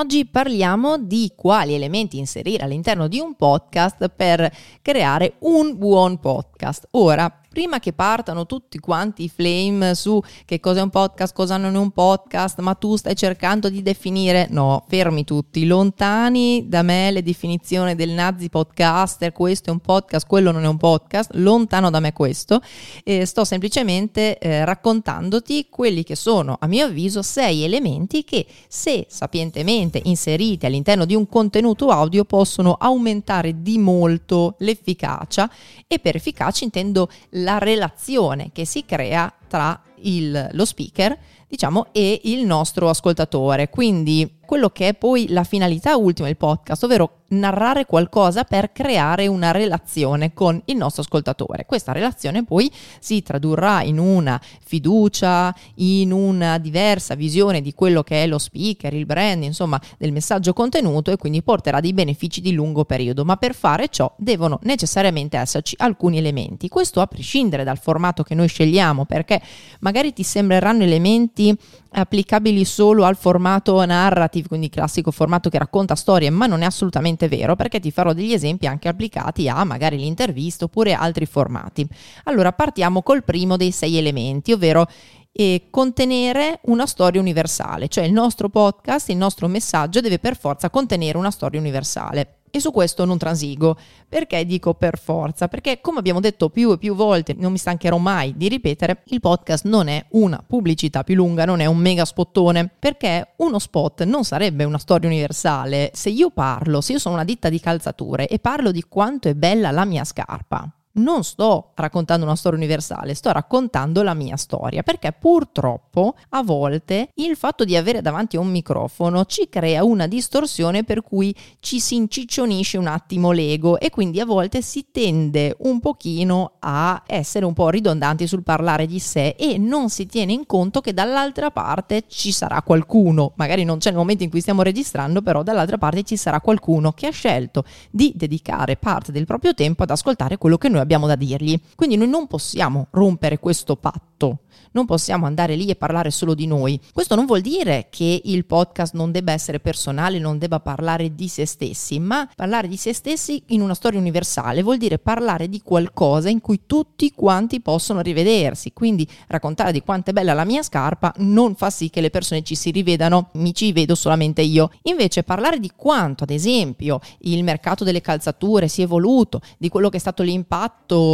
Oggi parliamo di quali elementi inserire all'interno di un podcast per creare un buon podcast. Ora, prima che partano tutti quanti i flame su che cos'è un podcast, cosa non è un podcast, ma tu stai cercando di definire, no, fermi tutti, lontani da me le definizioni del nazi podcaster, questo è un podcast, quello non è un podcast, lontano da me questo, eh, sto semplicemente eh, raccontandoti quelli che sono, a mio avviso, sei elementi che se sapientemente inseriti all'interno di un contenuto audio possono aumentare di molto l'efficacia e per efficacia intendo la relazione che si crea tra il, lo speaker diciamo, e il nostro ascoltatore. Quindi quello che è poi la finalità ultima del podcast, ovvero narrare qualcosa per creare una relazione con il nostro ascoltatore. Questa relazione poi si tradurrà in una fiducia, in una diversa visione di quello che è lo speaker, il brand, insomma, del messaggio contenuto e quindi porterà dei benefici di lungo periodo. Ma per fare ciò devono necessariamente esserci alcuni elementi. Questo a prescindere dal formato che noi scegliamo, perché magari ti sembreranno elementi applicabili solo al formato narrative, quindi classico formato che racconta storie, ma non è assolutamente vero perché ti farò degli esempi anche applicati a magari l'intervista oppure altri formati. Allora partiamo col primo dei sei elementi, ovvero e contenere una storia universale, cioè il nostro podcast, il nostro messaggio deve per forza contenere una storia universale. E su questo non transigo. Perché dico per forza? Perché come abbiamo detto più e più volte, non mi stancherò mai di ripetere, il podcast non è una pubblicità più lunga, non è un mega spottone, perché uno spot non sarebbe una storia universale. Se io parlo, se io sono una ditta di calzature e parlo di quanto è bella la mia scarpa, non sto raccontando una storia universale, sto raccontando la mia storia, perché purtroppo a volte il fatto di avere davanti a un microfono ci crea una distorsione per cui ci si inciccionisce un attimo l'ego e quindi a volte si tende un pochino a essere un po' ridondanti sul parlare di sé e non si tiene in conto che dall'altra parte ci sarà qualcuno, magari non c'è nel momento in cui stiamo registrando, però dall'altra parte ci sarà qualcuno che ha scelto di dedicare parte del proprio tempo ad ascoltare quello che noi abbiamo abbiamo da dirgli. Quindi noi non possiamo rompere questo patto non possiamo andare lì e parlare solo di noi. Questo non vuol dire che il podcast non debba essere personale, non debba parlare di se stessi, ma parlare di se stessi in una storia universale vuol dire parlare di qualcosa in cui tutti quanti possono rivedersi. Quindi raccontare di quanto è bella la mia scarpa non fa sì che le persone ci si rivedano, mi ci vedo solamente io. Invece parlare di quanto, ad esempio, il mercato delle calzature si è evoluto, di quello che è stato l'impatto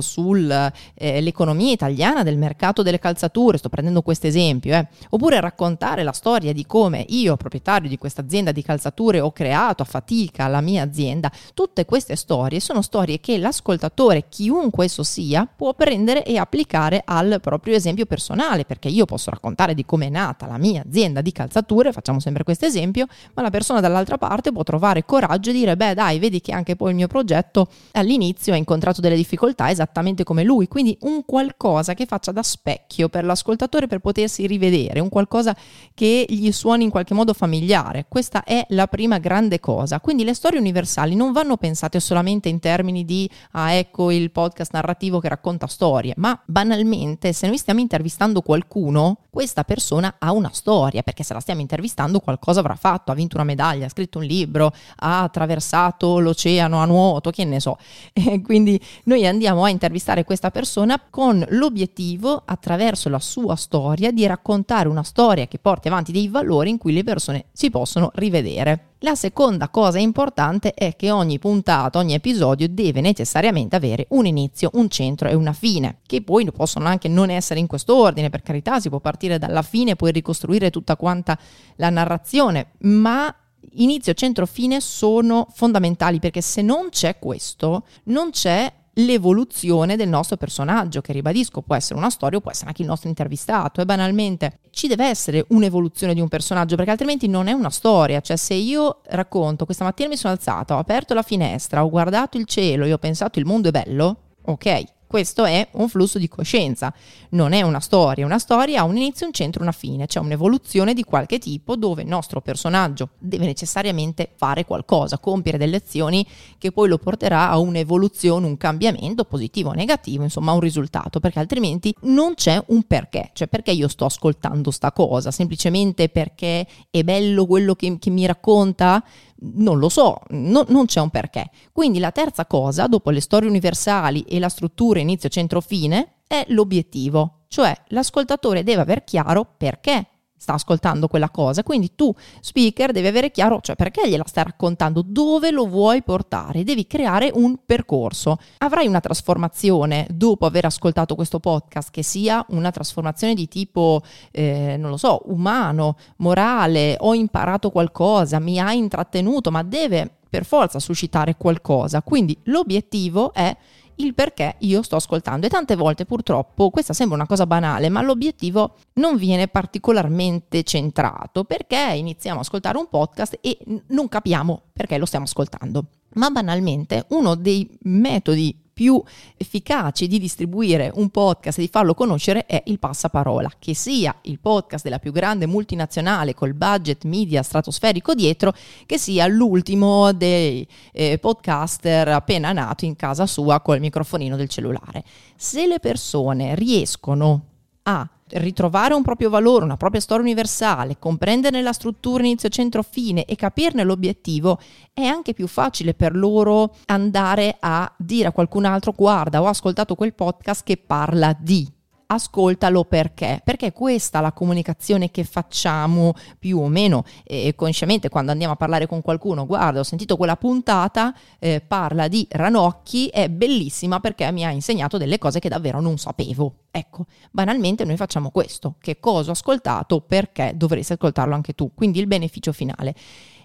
sull'economia eh, italiana del mercato delle calzature, sto prendendo questo esempio, eh. oppure raccontare la storia di come io, proprietario di questa azienda di calzature, ho creato a fatica la mia azienda. Tutte queste storie sono storie che l'ascoltatore, chiunque esso sia, può prendere e applicare al proprio esempio personale, perché io posso raccontare di come è nata la mia azienda di calzature, facciamo sempre questo esempio, ma la persona dall'altra parte può trovare coraggio e dire, beh dai, vedi che anche poi il mio progetto all'inizio ha incontrato delle difficoltà esattamente come lui, quindi un qualcosa che faccia da specchio per l'ascoltatore per potersi rivedere, un qualcosa che gli suoni in qualche modo familiare. Questa è la prima grande cosa. Quindi le storie universali non vanno pensate solamente in termini di, ah ecco il podcast narrativo che racconta storie, ma banalmente se noi stiamo intervistando qualcuno, questa persona ha una storia, perché se la stiamo intervistando qualcosa avrà fatto, ha vinto una medaglia, ha scritto un libro, ha attraversato l'oceano a nuoto, che ne so. E quindi noi andiamo a intervistare questa persona con l'obiettivo attraverso la sua storia, di raccontare una storia che porti avanti dei valori in cui le persone si possono rivedere. La seconda cosa importante è che ogni puntata, ogni episodio deve necessariamente avere un inizio, un centro e una fine, che poi possono anche non essere in questo ordine, per carità, si può partire dalla fine e poi ricostruire tutta quanta la narrazione, ma inizio, centro, fine sono fondamentali perché se non c'è questo, non c'è l'evoluzione del nostro personaggio, che ribadisco può essere una storia o può essere anche il nostro intervistato. E banalmente ci deve essere un'evoluzione di un personaggio, perché altrimenti non è una storia. Cioè, se io racconto questa mattina mi sono alzata, ho aperto la finestra, ho guardato il cielo e ho pensato il mondo è bello, ok, Questo è un flusso di coscienza, non è una storia. Una storia ha un inizio, un centro, una fine, c'è un'evoluzione di qualche tipo dove il nostro personaggio deve necessariamente fare qualcosa, compiere delle azioni che poi lo porterà a un'evoluzione, un cambiamento positivo o negativo, insomma un risultato, perché altrimenti non c'è un perché, cioè perché io sto ascoltando sta cosa, semplicemente perché è bello quello che, che mi racconta? Non lo so, no, non c'è un perché. Quindi la terza cosa, dopo le storie universali e la struttura inizio, centro, fine, è l'obiettivo, cioè l'ascoltatore deve aver chiaro perché sta ascoltando quella cosa. Quindi tu, speaker, devi avere chiaro, cioè perché gliela stai raccontando, dove lo vuoi portare, devi creare un percorso. Avrai una trasformazione dopo aver ascoltato questo podcast, che sia una trasformazione di tipo, eh, non lo so, umano, morale, ho imparato qualcosa, mi ha intrattenuto, ma deve per forza suscitare qualcosa. Quindi l'obiettivo è il perché io sto ascoltando. E tante volte purtroppo questa sembra una cosa banale ma l'obiettivo non viene particolarmente centrato perché iniziamo a ascoltare un podcast e non capiamo perché lo stiamo ascoltando. Ma banalmente uno dei metodi più efficaci di distribuire un podcast e di farlo conoscere è il passaparola, che sia il podcast della più grande multinazionale col budget media stratosferico dietro, che sia l'ultimo dei eh, podcaster appena nato in casa sua col microfonino del cellulare. Se le persone riescono a ritrovare un proprio valore, una propria storia universale, comprenderne la struttura inizio, centro, fine e capirne l'obiettivo, è anche più facile per loro andare a dire a qualcun altro guarda, ho ascoltato quel podcast che parla di ascoltalo perché? Perché questa è la comunicazione che facciamo più o meno eh, consciamente quando andiamo a parlare con qualcuno. Guarda, ho sentito quella puntata, eh, parla di ranocchi, è bellissima perché mi ha insegnato delle cose che davvero non sapevo. Ecco, banalmente noi facciamo questo. Che cosa ho ascoltato? Perché dovresti ascoltarlo anche tu? Quindi il beneficio finale.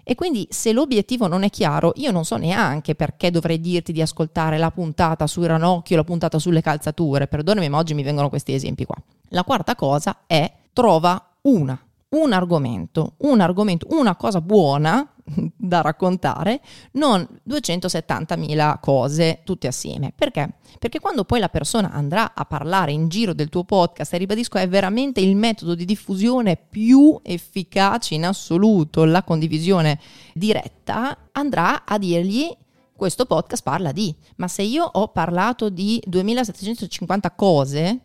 E quindi se l'obiettivo non è chiaro, io non so neanche perché dovrei dirti di ascoltare la puntata sui ranocchi o la puntata sulle calzature. Perdonami, ma oggi mi vengono questi esempi qua. La quarta cosa è trova una un argomento, un argomento, una cosa buona da raccontare, non 270.000 cose tutte assieme. Perché? Perché quando poi la persona andrà a parlare in giro del tuo podcast, e ribadisco, è veramente il metodo di diffusione più efficace in assoluto, la condivisione diretta, andrà a dirgli questo podcast parla di, ma se io ho parlato di 2750 cose,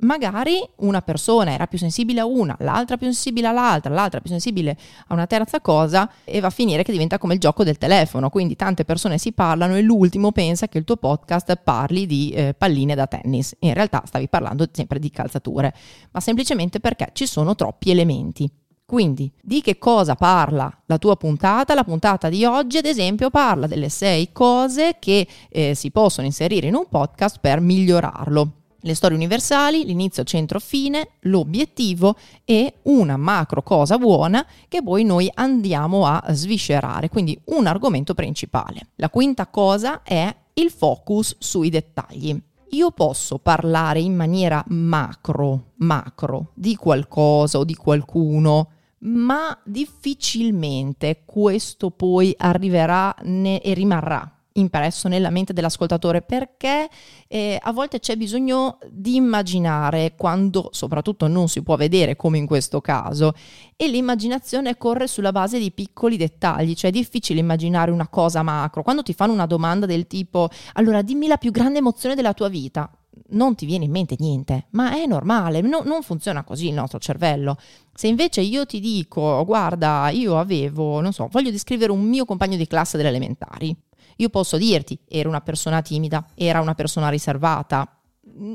magari una persona era più sensibile a una, l'altra più sensibile all'altra, l'altra più sensibile a una terza cosa e va a finire che diventa come il gioco del telefono, quindi tante persone si parlano e l'ultimo pensa che il tuo podcast parli di eh, palline da tennis, in realtà stavi parlando sempre di calzature, ma semplicemente perché ci sono troppi elementi. Quindi, di che cosa parla la tua puntata? La puntata di oggi, ad esempio, parla delle sei cose che eh, si possono inserire in un podcast per migliorarlo le storie universali, l'inizio, centro, fine, l'obiettivo e una macro cosa buona che poi noi andiamo a sviscerare, quindi un argomento principale. La quinta cosa è il focus sui dettagli. Io posso parlare in maniera macro, macro di qualcosa o di qualcuno, ma difficilmente questo poi arriverà e rimarrà impresso nella mente dell'ascoltatore perché eh, a volte c'è bisogno di immaginare quando soprattutto non si può vedere come in questo caso e l'immaginazione corre sulla base di piccoli dettagli, cioè è difficile immaginare una cosa macro. Quando ti fanno una domanda del tipo allora dimmi la più grande emozione della tua vita, non ti viene in mente niente, ma è normale, no, non funziona così il nostro cervello. Se invece io ti dico, guarda, io avevo, non so, voglio descrivere un mio compagno di classe delle elementari, io posso dirti, era una persona timida, era una persona riservata,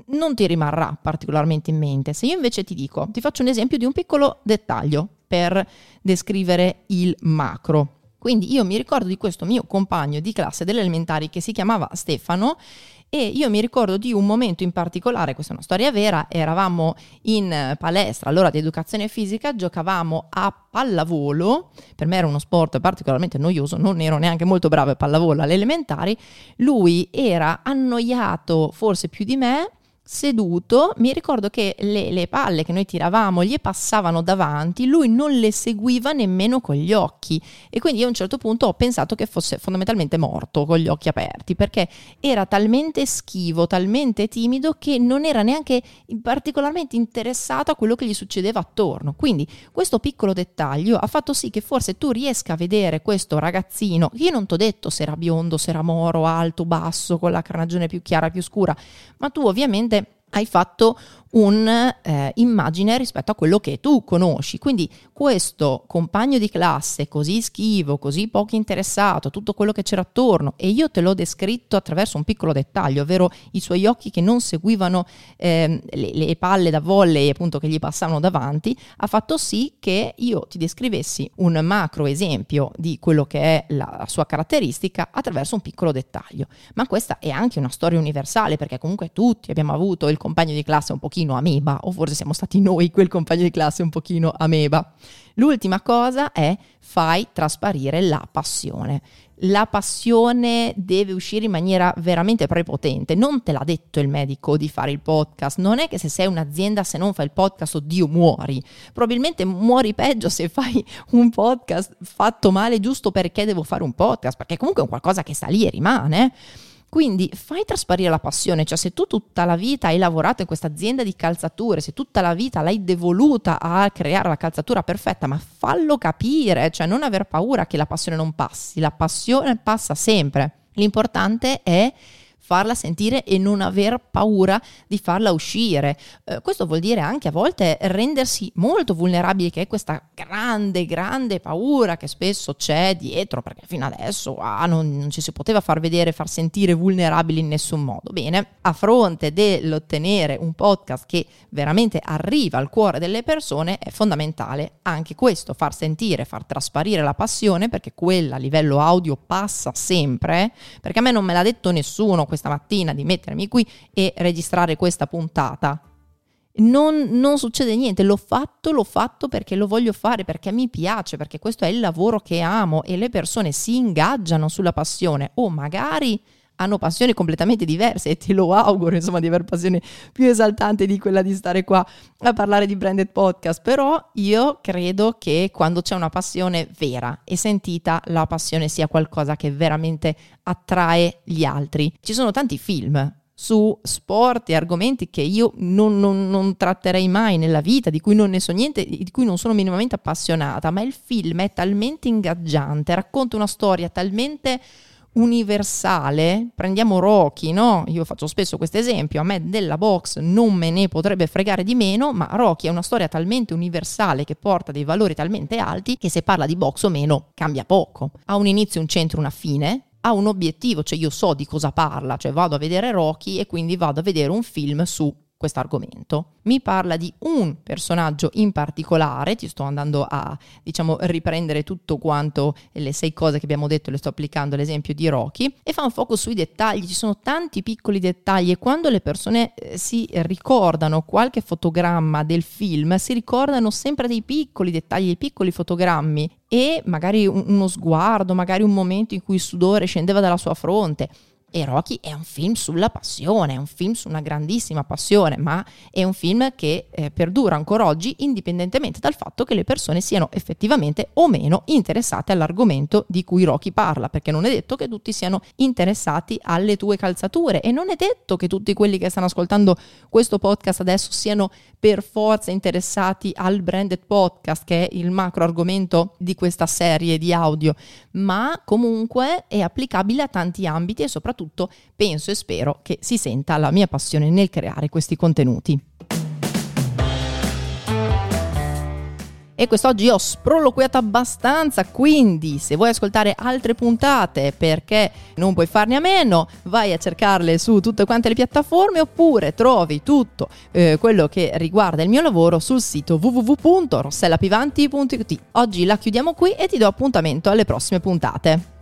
non ti rimarrà particolarmente in mente. Se io invece ti dico, ti faccio un esempio di un piccolo dettaglio per descrivere il macro. Quindi io mi ricordo di questo mio compagno di classe delle elementari che si chiamava Stefano e io mi ricordo di un momento in particolare, questa è una storia vera, eravamo in palestra allora di educazione fisica, giocavamo a pallavolo, per me era uno sport particolarmente noioso, non ero neanche molto bravo a pallavolo alle elementari, lui era annoiato forse più di me seduto, mi ricordo che le, le, palle che noi tiravamo gli passavano davanti, lui non le seguiva nemmeno con gli occhi e quindi io a un certo punto ho pensato che fosse fondamentalmente morto con gli occhi aperti perché era talmente schivo, talmente timido che non era neanche particolarmente interessato a quello che gli succedeva attorno. Quindi questo piccolo dettaglio ha fatto sì che forse tu riesca a vedere questo ragazzino, io non ti ho detto se era biondo, se era moro, alto, basso, con la carnagione più chiara, più scura, ma tu ovviamente hai fatto un'immagine eh, rispetto a quello che tu conosci. Quindi questo compagno di classe così schivo, così poco interessato, tutto quello che c'era attorno, e io te l'ho descritto attraverso un piccolo dettaglio, ovvero i suoi occhi che non seguivano eh, le, le, palle da volley appunto che gli passavano davanti, ha fatto sì che io ti descrivessi un macro esempio di quello che è la, la sua caratteristica attraverso un piccolo dettaglio. Ma questa è anche una storia universale perché comunque tutti abbiamo avuto il compagno di classe un pochino ameba, o forse siamo stati noi quel compagno di classe un pochino ameba. L'ultima cosa è fai trasparire la passione. La passione deve uscire in maniera veramente prepotente. Non te l'ha detto il medico di fare il podcast. Non è che se sei un'azienda, se non fai il podcast, oddio, muori. Probabilmente muori peggio se fai un podcast fatto male giusto perché devo fare un podcast, perché comunque è un qualcosa che sta lì e rimane. Quindi fai trasparire la passione, cioè se tu tutta la vita hai lavorato in questa azienda di calzature, se tutta la vita l'hai devoluta a creare la calzatura perfetta, ma fallo capire, cioè non aver paura che la passione non passi, la passione passa sempre. L'importante è farla sentire e non aver paura di farla uscire. Eh, questo vuol dire anche a volte rendersi molto vulnerabili, che è questa grande, grande paura che spesso c'è dietro, perché fino adesso ah, non, non ci si poteva far vedere, far sentire vulnerabili in nessun modo. Bene, a fronte dell'ottenere un podcast che veramente arriva al cuore delle persone, è fondamentale anche questo, far sentire, far trasparire la passione, perché quella a livello audio passa sempre, perché a me non me l'ha detto nessuno questa mattina di mettermi qui e registrare questa puntata. Non, non, succede niente, l'ho fatto, l'ho fatto perché lo voglio fare, perché mi piace, perché questo è il lavoro che amo e le persone si ingaggiano sulla passione o magari hanno passioni completamente diverse e te lo auguro insomma di aver passione più esaltante di quella di stare qua a parlare di branded podcast. Però io credo che quando c'è una passione vera e sentita la passione sia qualcosa che veramente attrae gli altri. Ci sono tanti film su sport e argomenti che io non, non, non, tratterei mai nella vita, di cui non ne so niente, di cui non sono minimamente appassionata, ma il film è talmente ingaggiante, racconta una storia talmente universale, prendiamo Rocky, no? Io faccio spesso questo esempio, a me della box non me ne potrebbe fregare di meno, ma Rocky è una storia talmente universale che porta dei valori talmente alti che se parla di box o meno cambia poco. Ha un inizio, un centro, una fine, ha un obiettivo, cioè io so di cosa parla, cioè vado a vedere Rocky e quindi vado a vedere un film su questo argomento. Mi parla di un personaggio in particolare, ti sto andando a diciamo riprendere tutto quanto le sei cose che abbiamo detto, le sto applicando all'esempio di Rocky e fa un focus sui dettagli, ci sono tanti piccoli dettagli e quando le persone eh, si ricordano qualche fotogramma del film, si ricordano sempre dei piccoli dettagli, dei piccoli fotogrammi e magari uno sguardo, magari un momento in cui il sudore scendeva dalla sua fronte e Rocky è un film sulla passione, è un film su una grandissima passione, ma è un film che eh, perdura ancora oggi indipendentemente dal fatto che le persone siano effettivamente o meno interessate all'argomento di cui Rocky parla, perché non è detto che tutti siano interessati alle tue calzature e non è detto che tutti quelli che stanno ascoltando questo podcast adesso siano per forza interessati al branded podcast, che è il macro argomento di questa serie di audio, ma comunque è applicabile a tanti ambiti e soprattutto soprattutto penso e spero che si senta la mia passione nel creare questi contenuti. E quest'oggi ho sproloquiato abbastanza, quindi se vuoi ascoltare altre puntate perché non puoi farne a meno, vai a cercarle su tutte quante le piattaforme oppure trovi tutto eh, quello che riguarda il mio lavoro sul sito www.rossellapivanti.it. Oggi la chiudiamo qui e ti do appuntamento alle prossime puntate.